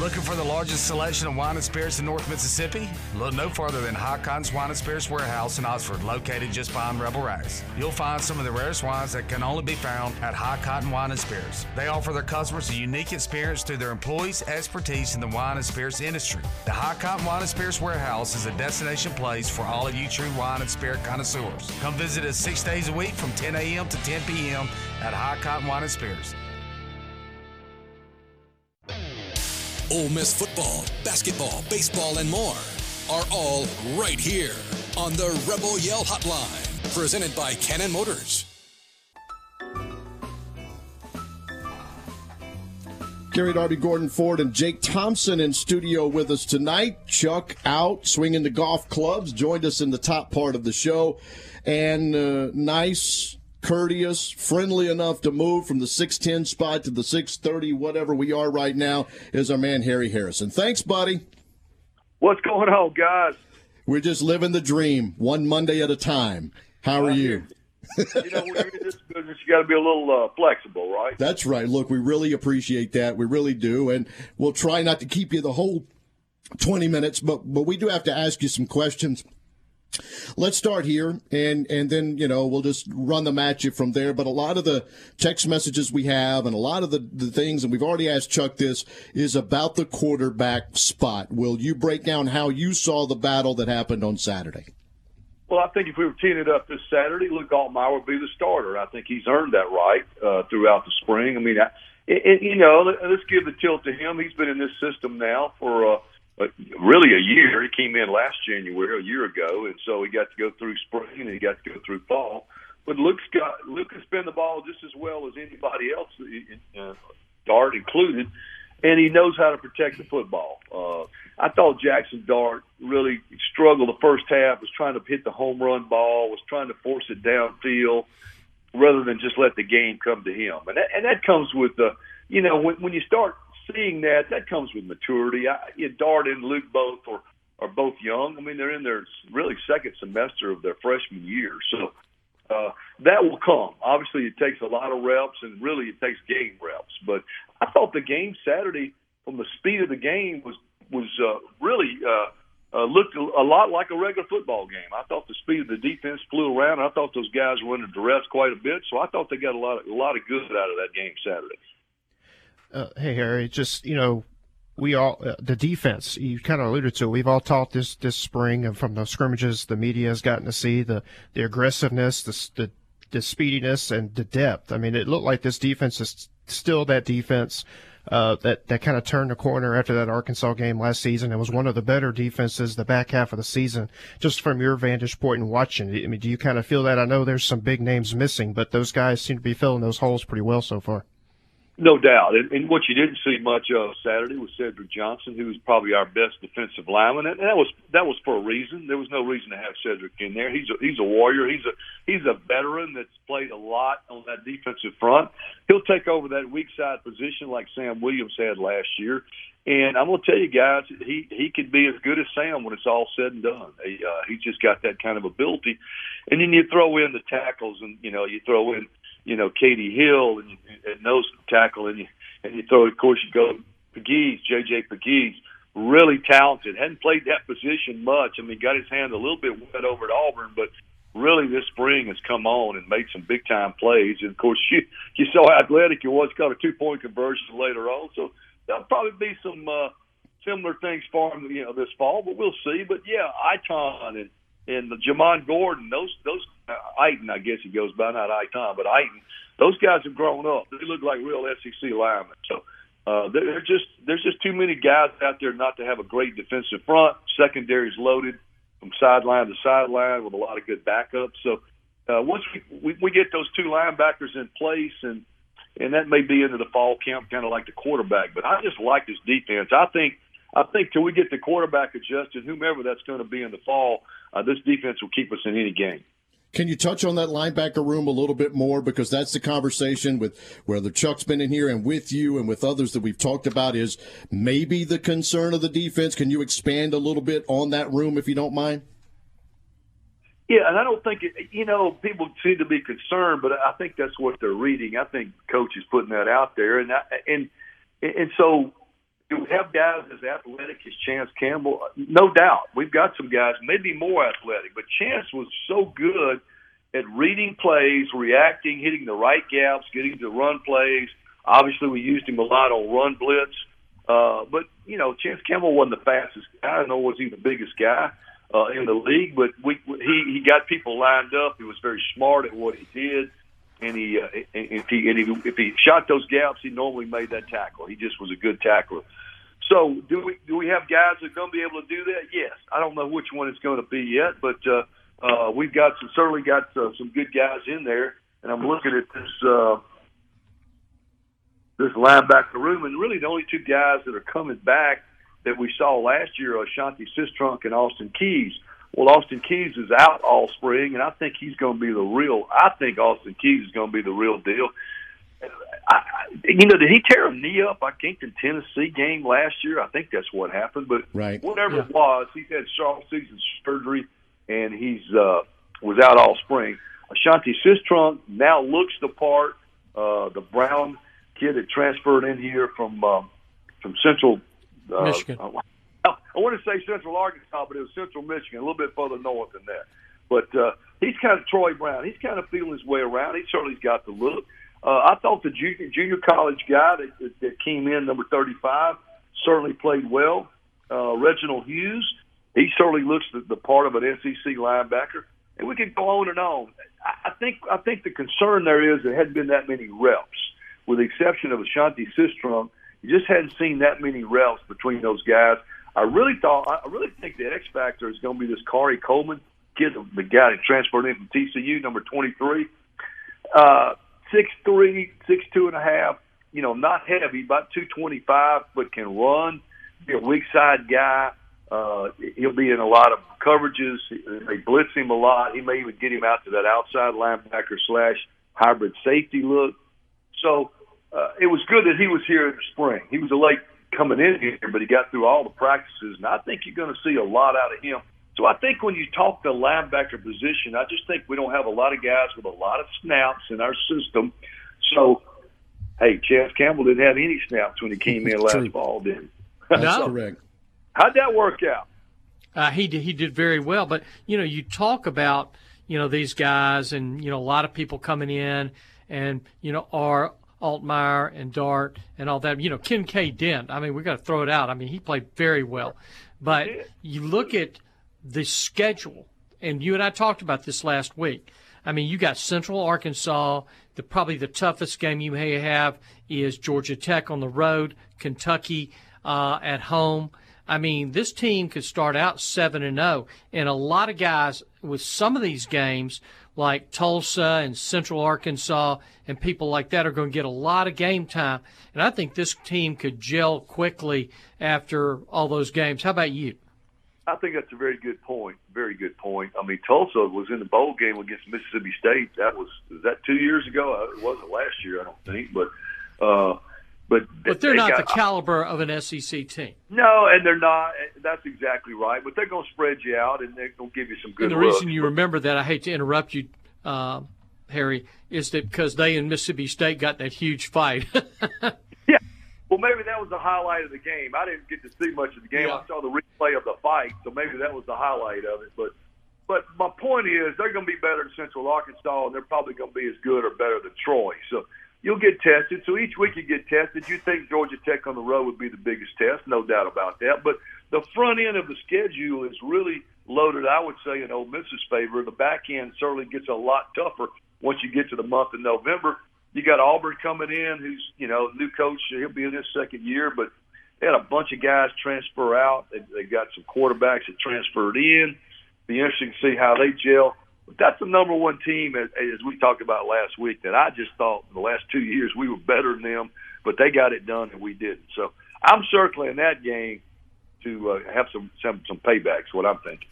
Looking for the largest selection of wine and spirits in North Mississippi? Look no further than Cotton's Wine and Spirits Warehouse in Oxford, located just behind Rebel Rise. You'll find some of the rarest wines that can only be found at High Cotton Wine and Spirits. They offer their customers a unique experience through their employees' expertise in the wine and spirits industry. The High Cotton Wine and Spirits Warehouse is a destination place for all of you true wine and spirit connoisseurs. Come visit us six days a week from 10 a.m. to 10 p.m. at High Cotton Wine and Spirits. Ole Miss football, basketball, baseball, and more are all right here on the Rebel Yell Hotline, presented by Cannon Motors. Gary Darby, Gordon Ford, and Jake Thompson in studio with us tonight. Chuck out swinging the golf clubs, joined us in the top part of the show, and uh, nice courteous, friendly enough to move from the 610 spot to the 630, whatever we are right now, is our man Harry Harrison. Thanks, buddy. What's going on, guys? We're just living the dream, one Monday at a time. How are you? you know, when you're in this business, you got to be a little uh, flexible, right? That's right. Look, we really appreciate that. We really do, and we'll try not to keep you the whole 20 minutes, but but we do have to ask you some questions Let's start here, and and then you know we'll just run the match from there. But a lot of the text messages we have, and a lot of the, the things, and we've already asked Chuck this, is about the quarterback spot. Will you break down how you saw the battle that happened on Saturday? Well, I think if we were teeing it up this Saturday, Luke Altmyer would be the starter. I think he's earned that right uh, throughout the spring. I mean, I, it, you know, let's give the tilt to him. He's been in this system now for. Uh, uh, really a year. He came in last January, a year ago, and so he got to go through spring and he got to go through fall. But Luke's got Luke can spin the ball just as well as anybody else, uh, Dart included, and he knows how to protect the football. Uh, I thought Jackson Dart really struggled the first half. Was trying to hit the home run ball, was trying to force it downfield rather than just let the game come to him. And that, and that comes with the, you know, when, when you start seeing that, that comes with maturity. I, you Dart and Luke both are are both young. I mean, they're in their really second semester of their freshman year, so Uh, that will come. Obviously, it takes a lot of reps, and really, it takes game reps. But I thought the game Saturday, from the speed of the game, was was uh, really uh, uh, looked a lot like a regular football game. I thought the speed of the defense flew around. I thought those guys were under duress quite a bit, so I thought they got a lot of, a lot of good out of that game Saturday. Uh, hey Harry, just you know, we all uh, the defense you kind of alluded to. We've all talked this this spring and from the scrimmages the media has gotten to see the the aggressiveness, the the, the speediness, and the depth. I mean, it looked like this defense is still that defense. Uh, that that kind of turned the corner after that Arkansas game last season. It was one of the better defenses the back half of the season. Just from your vantage point and watching, I mean, do you kind of feel that? I know there's some big names missing, but those guys seem to be filling those holes pretty well so far. No doubt. And, and what you didn't see much of Saturday was Cedric Johnson, who was probably our best defensive lineman, and that was that was for a reason. There was no reason to have Cedric in there. He's a, he's a warrior. He's a he's a veteran that's played a lot on that defensive front. He'll take over that weak side position like Sam Williams had last year. And I'm going to tell you guys, he he could be as good as Sam when it's all said and done. He, uh, he's just got that kind of ability. And then you throw in the tackles, and you know you throw in you know, KD Hill and, and nose tackle, and you and you throw, of course, you go Pegues, J.J. Pegues, really talented. Hadn't played that position much. I mean, got his hand a little bit wet over at Auburn, but really this spring has come on and made some big time plays. And of course, you you saw how athletic he was. Got a two point conversion later on, so there'll probably be some uh, similar things for him, you know, this fall. But we'll see. But yeah, Iton and and the Jamon Gordon, those those uh, Iton, I guess he goes by, not Iton, but Iton. Those guys have grown up. They look like real SEC linemen. So uh, they're just there's just too many guys out there not to have a great defensive front. Secondary's loaded from sideline to sideline with a lot of good backups. So uh, once we, we we get those two linebackers in place and and that may be into the fall camp, kind of like the quarterback. But I just like this defense. I think I think till we get the quarterback adjusted, whomever that's going to be in the fall, uh, this defense will keep us in any game. Can you touch on that linebacker room a little bit more? Because that's the conversation with whether Chuck's been in here and with you and with others that we've talked about is maybe the concern of the defense. Can you expand a little bit on that room if you don't mind? Yeah, and I don't think it, you know people seem to be concerned, but I think that's what they're reading. I think coach is putting that out there, and I, and and so do we have guys as athletic as Chance Campbell? No doubt. We've got some guys, maybe more athletic, but Chance was so good at reading plays, reacting, hitting the right gaps, getting to run plays. Obviously, we used him a lot on run blitz. Uh, but, you know, Chance Campbell wasn't the fastest guy, nor was he the biggest guy uh, in the league, but we, he, he got people lined up. He was very smart at what he did and he uh, if he and he, if he shot those gaps, he normally made that tackle. He just was a good tackler. So do we do we have guys that are going to be able to do that? Yes. I don't know which one it's going to be yet, but uh, uh, we've got some certainly got uh, some good guys in there, and I'm looking at this uh, this linebacker room, and really the only two guys that are coming back that we saw last year are Ashanti Cistrunk and Austin Keys. Well, Austin Keys is out all spring, and I think he's going to be the real. I think Austin Keys is going to be the real deal. I, you know, did he tear a knee up? I think the Tennessee game last year. I think that's what happened. But right. whatever yeah. it was, he's had short season surgery, and he's uh, was out all spring. Ashanti Cistrunk now looks the part. Uh, the Brown kid that transferred in here from um, from Central uh, Michigan. I want to say Central Arkansas, but it was Central Michigan, a little bit further north than that. But uh, he's kind of Troy Brown. He's kind of feeling his way around. He certainly's got the look. Uh, I thought the junior, junior college guy that, that, that came in, number 35, certainly played well. Uh, Reginald Hughes, he certainly looks the, the part of an SEC linebacker. And we could go on and on. I, think I think the concern there is there hadn't been that many reps, with the exception of Ashanti Cistrunk. You just hadn't seen that many reps between those guys. I really thought, I really think the X factor is going to be this Khari Coleman kid, the guy that transferred in from TCU, number 23. Uh, six three, six two and a half. You know, not heavy, about two twenty five, but can run. Be a weak side guy. Uh, he'll be in a lot of coverages. They blitz him a lot. He may even get him out to that outside linebacker slash hybrid safety look. So uh, it was good that he was here in the spring. He was a late coming in here, but he got through all the practices, and I think you're going to see a lot out of him So I think when you talk the linebacker position, I just think we don't have a lot of guys with a lot of snaps in our system. So, hey, Chance Campbell didn't have any snaps when he came in last fall, did he? That's correct. How'd that work out? Uh, he did, he did very well. But you know, you talk about you know these guys, and you know a lot of people coming in, and you know are Altmyer and Dart and all that. You know, Kinkead Dent. I mean, we got to throw it out. I mean, he played very well. But you look at the schedule, and you and I talked about this last week. I mean, you got Central Arkansas. The probably the toughest game you may have is Georgia Tech on the road, Kentucky uh, at home. I mean, this team could start out seven and zero, and a lot of guys with some of these games, like Tulsa and Central Arkansas, and people like that, are going to get a lot of game time. And I think this team could gel quickly after all those games. How about you? I think that's a very good point. Very good point. I mean, Tulsa was in the bowl game against Mississippi State. That was was that two years ago? Uh, It wasn't last year, I don't think. But uh, but But they're they not got- the caliber of an SEC team. No, and they're not. That's exactly right. But they're going to spread you out, and they're going to give you some good and the looks. reason you remember that, I hate to interrupt you, uh, Harry, is that because they and Mississippi State got that huge fight. Yeah. Well, maybe that was the highlight of the game. I didn't get to see much of the game. I saw the replay of the fight, so maybe that was the highlight of it. But but my point is, they're going to be better than Central Arkansas, and they're probably going to be as good or better than Troy. So you'll get tested. So each week you get tested. You think Georgia Tech on the road would be the biggest test, no doubt about that. But the front end of the schedule is really loaded. I would say in Ole Miss's favor. The back end certainly gets a lot tougher once you get to the month of November. You got Auburn coming in, who's you know new coach. He'll be in his second year, but they had a bunch of guys transfer out. They, they got some quarterbacks that transferred in. Be interesting to see how they gel. That's the number one team, as, as we talked about last week, that I just thought in the last two years we were better than them, but they got it done and we didn't. So I'm circling that game to uh, have some, some some paybacks. What I'm thinking.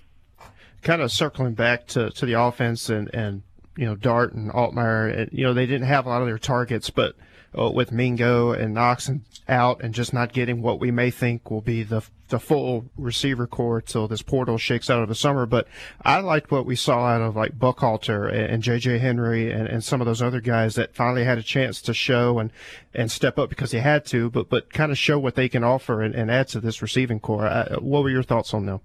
kind of circling back to, to the offense and, and you know Dart and Altmyer, and, you know they didn't have a lot of their targets, but uh, with Mingo and Knox out and just not getting what we may think will be the the full receiver corps till this portal shakes out of the summer. But I liked what we saw out of like Buckhalter and, and J.J. Henry and, and some of those other guys that finally had a chance to show and, and step up because they had to, but but kind of show what they can offer and, and add to this receiving corps. Uh, what were your thoughts on them?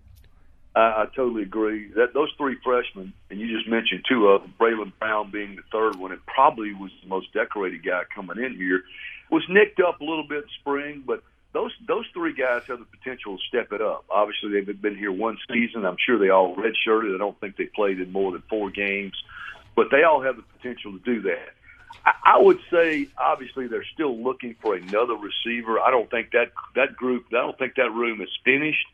I, I totally agree. That those three freshmen, and you just mentioned two of them, Braylon Brown being the third one, and probably was the most decorated guy coming in here, was nicked up a little bit in spring, but those those three guys have the potential to step it up. Obviously, they've been here one season. I'm sure they all redshirted. I don't think they played in more than four games, but they all have the potential to do that. I, I would say, obviously, they're still looking for another receiver. I don't think that that group, I don't think that room is finished.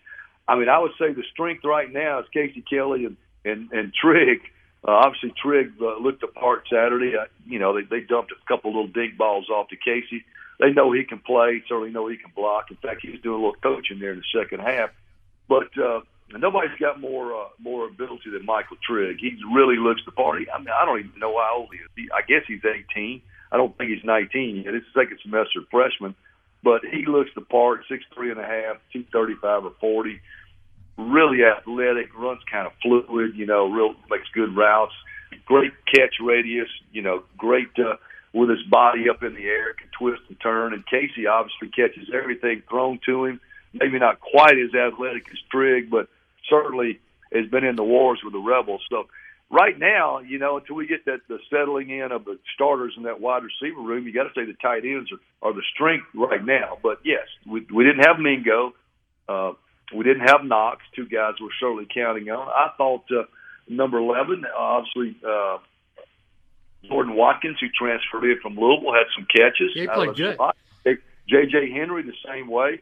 I mean, I would say the strength right now is Casey Kelly and and, and Trigg. Uh, obviously, Trigg uh, looked the part Saturday. Uh, you know, they, they dumped a couple little dink balls off to Casey. They know he can play. Certainly know he can block. In fact, he was doing a little coaching there in the second half. But uh, nobody's got more uh, more ability than Michael Trigg. He really looks the part. I mean, I don't even know how old he is. He, I guess he's 18. I don't think he's 19 yet. It's second semester freshman, but he looks the part. Six three and a half, two thirty five or forty. Really athletic, runs kind of fluid. You know, real makes good routes. Great catch radius. You know, great uh, with his body up in the air, can twist and turn. And Casey obviously catches everything thrown to him. Maybe not quite as athletic as Trigg, but certainly has been in the wars with the Rebels. So right now, you know, until we get that the settling in of the starters in that wide receiver room, you got to say the tight ends are, are the strength right now. But yes, we we didn't have Mingo, uh, we didn't have Knox, two guys we're certainly counting on. I thought uh, number eleven, obviously. Uh, Jordan Watkins, who transferred in from Louisville, had some catches. He played good. J.J. Henry the same way.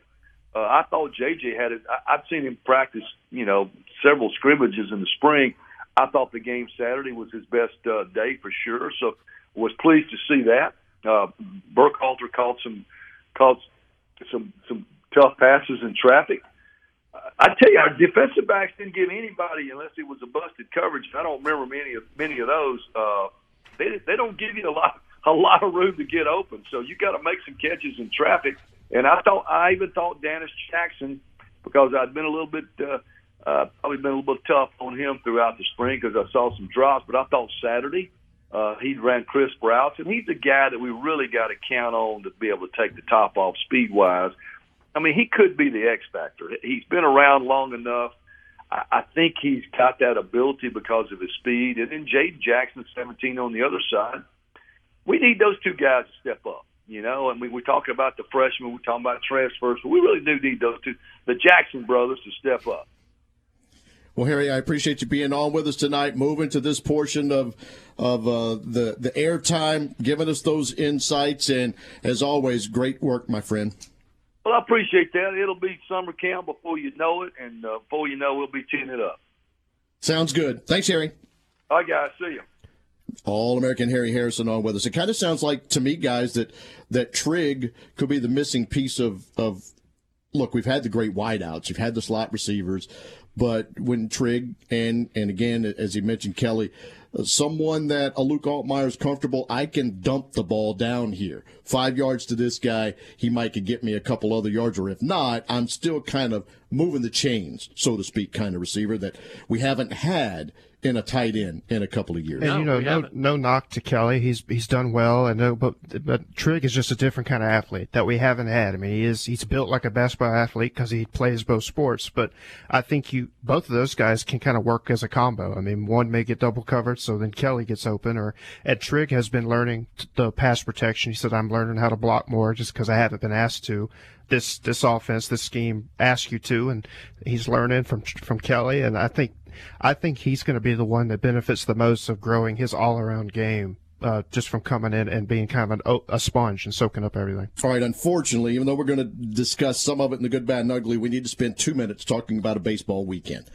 Uh, I thought J.J. had it. I, I've seen him practice, you know, several scrimmages in the spring. I thought the game Saturday was his best uh, day for sure. So was pleased to see that. Uh, Burkhalter caught some caught some some tough passes in traffic. I tell you, our defensive backs didn't give anybody unless it was a busted coverage. I don't remember many of many of those. Uh, they they don't give you a lot a lot of room to get open. So you got to make some catches in traffic. And I thought I even thought Dennis Jackson because I'd been a little bit uh, Uh, probably been a little bit tough on him throughout the spring because I saw some drops, but I thought Saturday uh, he ran crisp routes, and he's the guy that we really got to count on to be able to take the top off speed wise. I mean, he could be the X factor. He's been around long enough. I, I think he's got that ability because of his speed. And then Jaden Jackson, 17 on the other side. We need those two guys to step up, you know. And we, we're talking about the freshmen, we're talking about transfers, but we really do need those two, the Jackson brothers, to step up. Well, Harry, I appreciate you being on with us tonight. Moving to this portion of of uh, the the airtime, giving us those insights, and as always, great work, my friend. Well, I appreciate that. It'll be summer camp before you know it, and uh, before you know, we'll be teeing it up. Sounds good. Thanks, Harry. All right, guys. See you. All American Harry Harrison on with us. It kind of sounds like to me, guys, that that Trigg could be the missing piece of of. Look, we've had the great wideouts, you've had the slot receivers, but when Trigg and and again, as he mentioned, Kelly, uh, someone that a Luke Altmyer is comfortable, I can dump the ball down here. Five yards to this guy, he might could get me a couple other yards, or if not, I'm still kind of moving the chains, so to speak, kind of receiver that we haven't had in a tight end in a couple of years. And you know, no, no knock to Kelly. He's he's done well, and no, but but Trigg is just a different kind of athlete that we haven't had. I mean, he is he's built like a basketball athlete because he plays both sports. But I think you both of those guys can kind of work as a combo. I mean, one may get double covered, so then Kelly gets open. Or Ed Trigg has been learning the pass protection. He said, "I'm learning how to block more just because I haven't been asked to." This this offense, this scheme asks you to, and he's learning from from Kelly. And I think I think he's going to be the one that benefits the most of growing his all around game. Uh, just from coming in and being kind of an, a sponge and soaking up everything. All right. Unfortunately, even though we're going to discuss some of it in the good, bad, and ugly, we need to spend two minutes talking about a baseball weekend.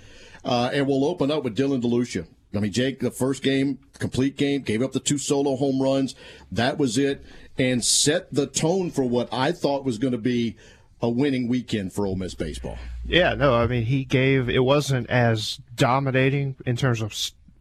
Uh, and we'll open up with Dylan DeLucia. I mean, Jake, the first game, complete game, gave up the two solo home runs. That was it, and set the tone for what I thought was going to be a winning weekend for Ole Miss baseball. Yeah, no, I mean he gave it wasn't as dominating in terms of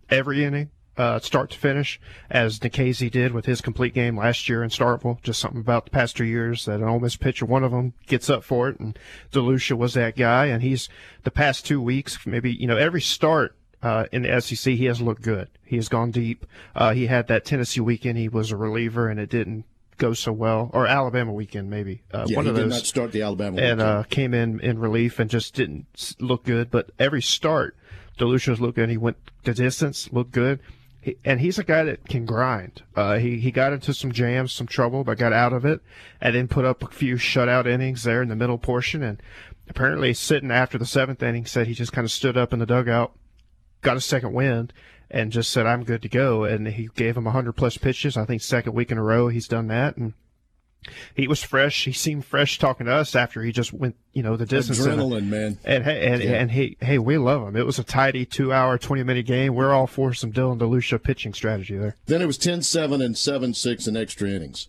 every inning, uh, start to finish, as Nikhazy did with his complete game last year in Starkville. Just something about the past two years that an Ole Miss pitcher, one of them gets up for it, and DeLucia was that guy, and he's the past two weeks, maybe you know every start uh, in the SEC, he has looked good. He has gone deep. Uh, he had that Tennessee weekend. He was a reliever, and it didn't go so well, or Alabama weekend maybe. Uh, yeah, one of those. did not start the Alabama and uh, came in in relief and just didn't look good. But every start, DeLucia's looked good. He went the distance, looked good. He, and he's a guy that can grind. Uh, he he got into some jams, some trouble, but got out of it, and then put up a few shutout innings there in the middle portion. And apparently, sitting after the seventh inning, said he just kind of stood up in the dugout, got a second wind, and just said, I'm good to go. And he gave him 100 plus pitches. I think second week in a row he's done that. And he was fresh. He seemed fresh talking to us after he just went, you know, the distance. Adrenaline, and, man. And and, yeah. and he, hey, we love him. It was a tidy two hour, 20 minute game. We're all for some Dylan DeLucia pitching strategy there. Then it was 10 7 and 7 6 in extra innings.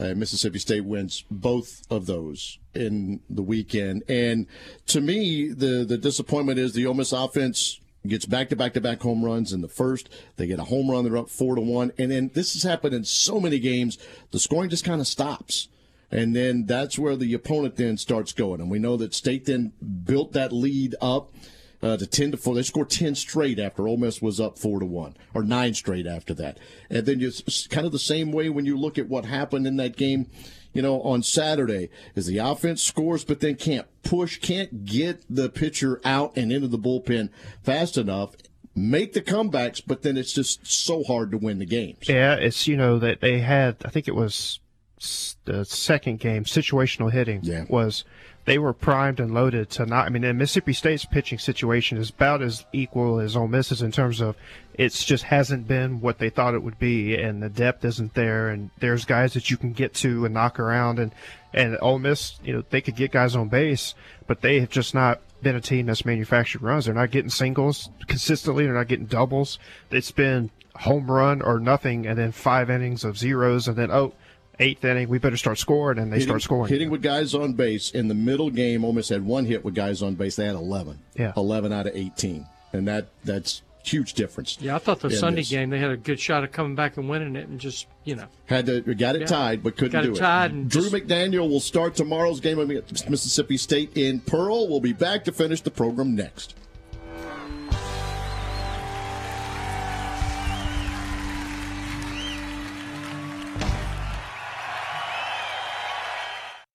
Uh, Mississippi State wins both of those in the weekend. And to me, the, the disappointment is the Ole Miss offense gets back to back to back home runs in the first. They get a home run, they're up four to one. And then this has happened in so many games, the scoring just kind of stops. And then that's where the opponent then starts going. And we know that State then built that lead up uh, to 10 to 4. They scored 10 straight after Ole Miss was up 4 to 1, or 9 straight after that. And then just kind of the same way when you look at what happened in that game you know, on Saturday is the offense scores, but then can't push, can't get the pitcher out and into the bullpen fast enough. Make the comebacks, but then it's just so hard to win the games. Yeah, it's you know that they had. I think it was the second game. Situational hitting yeah. was they were primed and loaded to not. I mean, Mississippi State's pitching situation is about as equal as Ole Miss's in terms of it's just hasn't been what they thought it would be, and the depth isn't there. And there's guys that you can get to and knock around, and and Ole Miss, you know, they could get guys on base, but they have just not been a team that's manufactured runs. They're not getting singles consistently. They're not getting doubles. It's been home run or nothing, and then five innings of zeros, and then oh eighth inning, we better start scoring, and they hitting, start scoring. Hitting with guys on base in the middle game, almost had one hit with guys on base. They had eleven. Yeah, eleven out of eighteen, and that that's huge difference. Yeah, I thought the Sunday this. game they had a good shot of coming back and winning it, and just you know had to got it yeah. tied, but couldn't got do it. Tied it. Drew just... McDaniel will start tomorrow's game against Mississippi State in Pearl. We'll be back to finish the program next.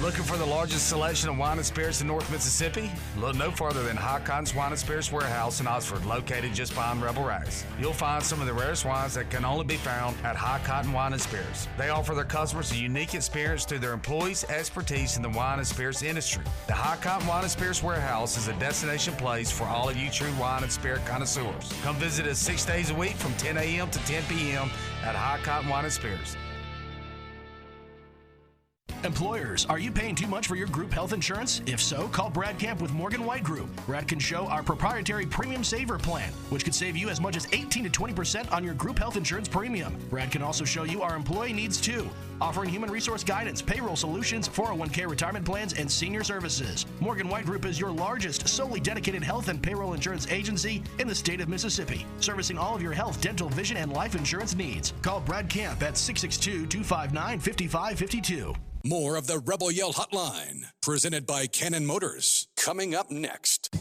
Looking for the largest selection of wine and spirits in North Mississippi? Look no further than High Cotton's Wine and Spirits Warehouse in Oxford, located just behind Rebel Rise. You'll find some of the rarest wines that can only be found at High Cotton Wine and Spirits. They offer their customers a unique experience through their employees' expertise in the wine and spirits industry. The High Cotton Wine and Spirits Warehouse is a destination place for all of you true wine and spirit connoisseurs. Come visit us six days a week from 10 a.m. to 10 p.m. at High Cotton Wine and Spirits. Employers, are you paying too much for your group health insurance? If so, call Brad Camp with Morgan White Group. Brad can show our proprietary Premium Saver plan, which could save you as much as 18 to 20% on your group health insurance premium. Brad can also show you our employee needs too, offering human resource guidance, payroll solutions, 401k retirement plans, and senior services. Morgan White Group is your largest, solely dedicated health and payroll insurance agency in the state of Mississippi, servicing all of your health, dental, vision, and life insurance needs. Call Brad Camp at 662 259 5552. More of the Rebel Yell Hotline, presented by Cannon Motors, coming up next.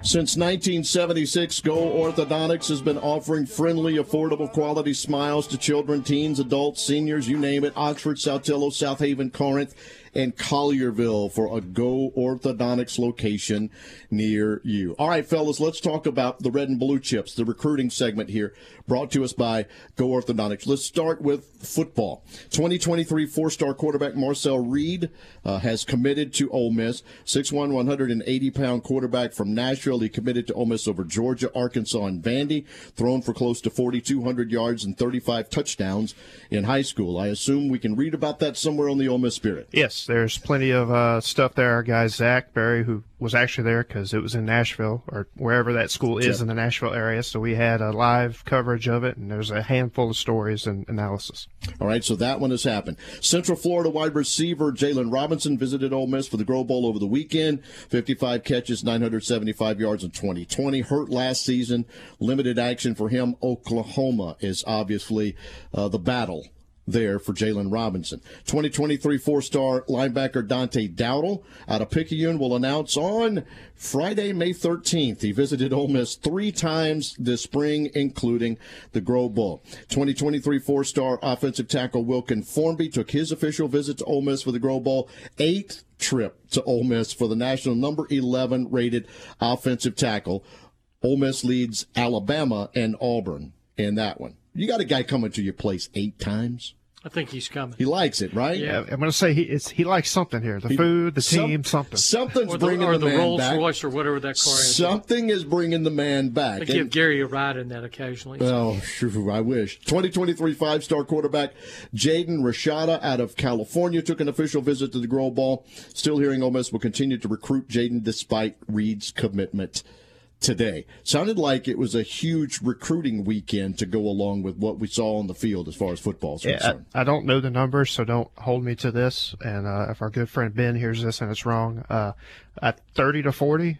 Since 1976, Go Orthodontics has been offering friendly, affordable, quality smiles to children, teens, adults, seniors, you name it. Oxford, Saltillo, South Haven, Corinth, and Collierville for a Go Orthodontics location near you. All right, fellas, let's talk about the red and blue chips, the recruiting segment here brought to us by Go Orthodontics. Let's start with football. 2023 four-star quarterback Marcel Reed uh, has committed to Ole Miss. 6'1", 180-pound quarterback from Nashville. He committed to Ole Miss over Georgia, Arkansas, and Vandy. Thrown for close to 4,200 yards and 35 touchdowns in high school. I assume we can read about that somewhere on the Ole Miss Spirit. Yes, there's plenty of uh, stuff there. Our guy Zach Berry, who was actually there because it was in Nashville or wherever that school is Yep. in the Nashville area. So we had a live coverage of it, and there's a handful of stories and analysis. All right, so that one has happened. Central Florida wide receiver Jaylon Robinson visited Ole Miss for the Grove Bowl over the weekend. 55 catches, 975 yards in 2020. Hurt last season. Limited action for him. Oklahoma is obviously uh, the battle there for Jaylon Robinson. 2023 four-star linebacker Dante Dowdle out of Picayune will announce on Friday, May 13th. He visited Ole Miss three times this spring, including the Grove Bowl. 2023 four-star offensive tackle Wilkin Formby took his official visit to Ole Miss for the Grove Bowl. Eighth trip to Ole Miss for the national number 11 rated offensive tackle. Ole Miss leads Alabama and Auburn in that one. You got a guy coming to your place eight times. I think he's coming. He likes it, right? Yeah, I'm going to say he it's, he likes something here: the food, the Some- team, something. Something's Or the, bringing or the, the man Rolls back. Royce or whatever that car is. Something is bringing the man back. I give And- Gary a ride in that occasionally. Oh, sure, I wish. 2023 five star quarterback Jaden Rashada out of California took an official visit to the Grove Bowl. Still hearing Ole Miss will continue to recruit Jaden despite Reed's commitment today. Sounded like it was a huge recruiting weekend to go along with what we saw on the field as far as football is Yeah, concerned. I, I don't know the numbers, so don't hold me to this. And uh, if our good friend Ben hears this and it's wrong, uh, at 30 to 40,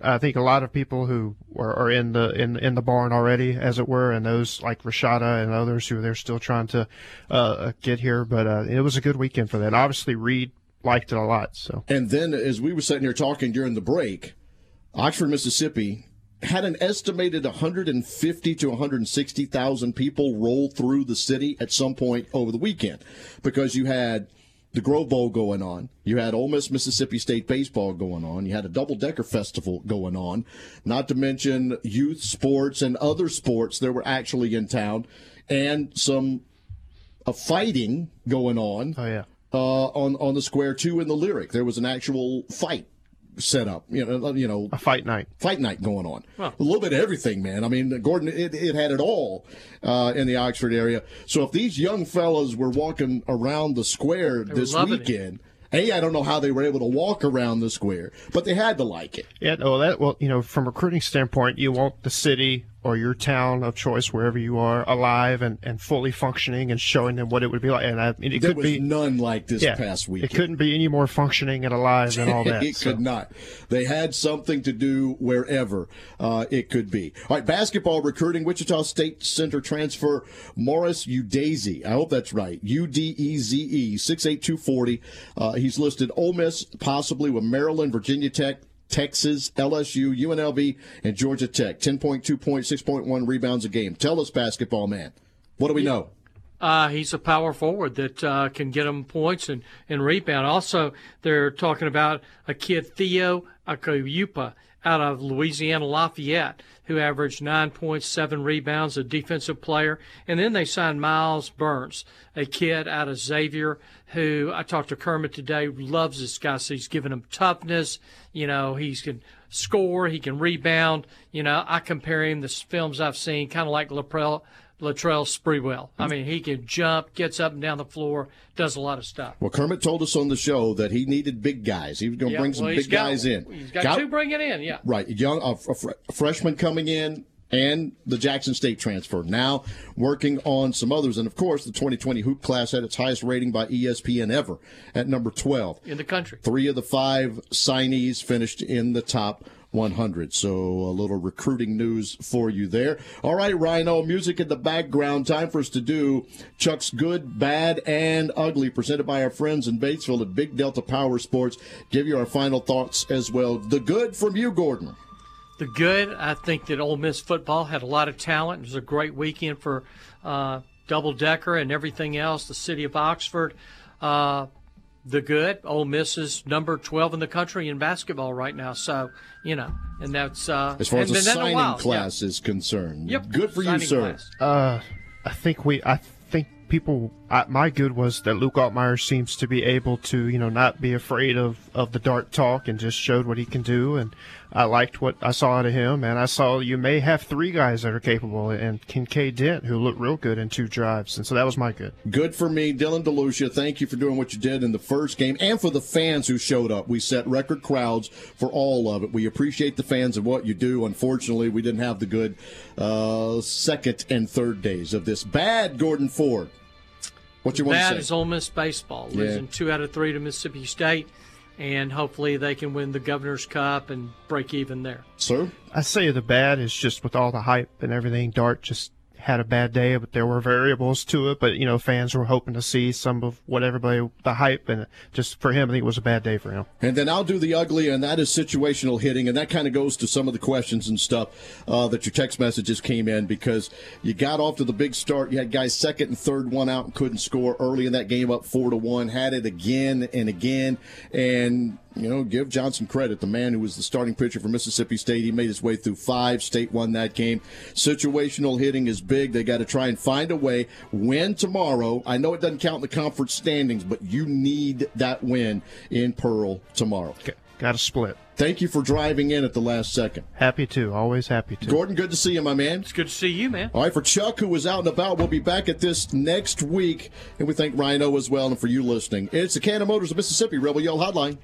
I think a lot of people who are, are in the in in the barn already, as it were, and those like Rashada and others who they're still trying to uh, get here. But uh, it was a good weekend for that. Obviously, Reed liked it a lot. So And then, as we were sitting here talking during the break, Oxford, Mississippi had an estimated 150 to 160,000 people roll through the city at some point over the weekend because you had the Grove Bowl going on, you had Ole Miss Mississippi State baseball going on, you had a double decker festival going on, not to mention youth sports and other sports that were actually in town, and some uh, fighting going on. Oh yeah. Uh, on on the square too in the lyric, there was an actual fight set up. You know, you know, a fight night, fight night going on. A little bit of everything, man. I mean, Gordon, it, it had it all uh, in the Oxford area. So if these young fellas were walking around the square were this weekend. it. A, I don't know how they were able to walk around the square, but they had to like it. Yeah, well, that well, you know, from a recruiting standpoint, you want the city or your town of choice, wherever you are, alive and, and fully functioning and showing them what it would be like. And I mean, it there could was be none like this yeah, past week. It couldn't be any more functioning and alive and all that. it so. could not. They had something to do wherever uh, it could be. All right, basketball recruiting. Wichita State Center transfer Morris Udeze. I hope that's right. U D E Z E six eight two forty. Uh, he's listed Ole Miss, possibly with Maryland, Virginia Tech. Texas, LSU, UNLV, and Georgia Tech. 10.2 points, 6.1 rebounds a game. Tell us, basketball man. What do we know? Uh, he's a power forward that uh, can get him points and, and rebound. Also, they're talking about a kid, Theo Akwuba, out of Louisiana Lafayette, who averaged 9.7 rebounds, a defensive player. And then they signed Miles Burns, a kid out of Xavier, who I talked to Kermit today, loves this guy. So he's giving him toughness. You know, he can score, he can rebound. You know, I compare him to films I've seen, kind of like Latrell, Latrell Sprewell. I mean, he can jump, gets up and down the floor, does a lot of stuff. Well, Kermit told us on the show that he needed big guys. He was going to Yeah, bring some well, big got- guys in. He's got, two bringing in, yeah. Right, young a, a freshman coming in, and the Jackson State transfer. Now working on some others, and of course, the 2020 hoop class had its highest rating by ESPN ever at number 12. In the country. Three of the five signees finished in the top 100. So a little recruiting news for you there. All right, Rhino, music in the background. Time for us to do Chuck's Good, Bad, and Ugly, presented by our friends in Batesville at Big Delta Power Sports. Give you our final thoughts as well. The good from you, Gordon. The good, I think that Ole Miss football had a lot of talent. It was a great weekend for uh, double decker and everything else. The city of Oxford. Uh, the good, Ole Miss is number 12 in the country in basketball right now. So, you know, and that's uh, As far as the hadn't been that in a signing while. class is concerned. Yep. Good for you, sir. class. Uh, I think we. I think people. I, my good was that Luke Altmyer seems to be able to, you know, not be afraid of of the dark talk and just showed what he can do. And I liked what I saw out of him. And I saw you may have three guys that are capable, and Kinkead Dent who looked real good in two drives. And so that was my good. Good for me, Dylan DeLucia. Thank you for doing what you did in the first game and for the fans who showed up. We set record crowds for all of it. We appreciate the fans and what you do. Unfortunately, we didn't have the good uh, second and third days of this. Bad Gordon Ford. What you want Bad to say? is Ole Miss baseball, Yeah. losing two out of three to Mississippi State, and hopefully they can win the Governor's Cup and break even there. Sir? I say the bad is just with all the hype and everything. Dart just had a bad day, but there were variables to it. But you know, fans were hoping to see some of what everybody the hype and just for him, I think it was a bad day for him. And then I'll do the ugly, and that is situational hitting, and that kind of goes to some of the questions and stuff uh, that your text messages came in because you got off to the big start. You had guys second and third one out and couldn't score early in that game, up four to one. Had it again and again, and you know, give Johnson credit. The man who was the starting pitcher for Mississippi State, he made his way through five. State won that game. Situational hitting is big. They got to try and find a way. Win tomorrow. I know it doesn't count in the conference standings, but you need that win in Pearl tomorrow. Got to split. Thank you for driving in at the last second. Happy to, always happy to. Gordon, good to see you, my man. It's good to see you, man. All right, for Chuck, who was out and about, we'll be back at this next week. And we thank Rhino as well, and for you listening. It's the Cannon Motors of Mississippi Rebel Yell Hotline.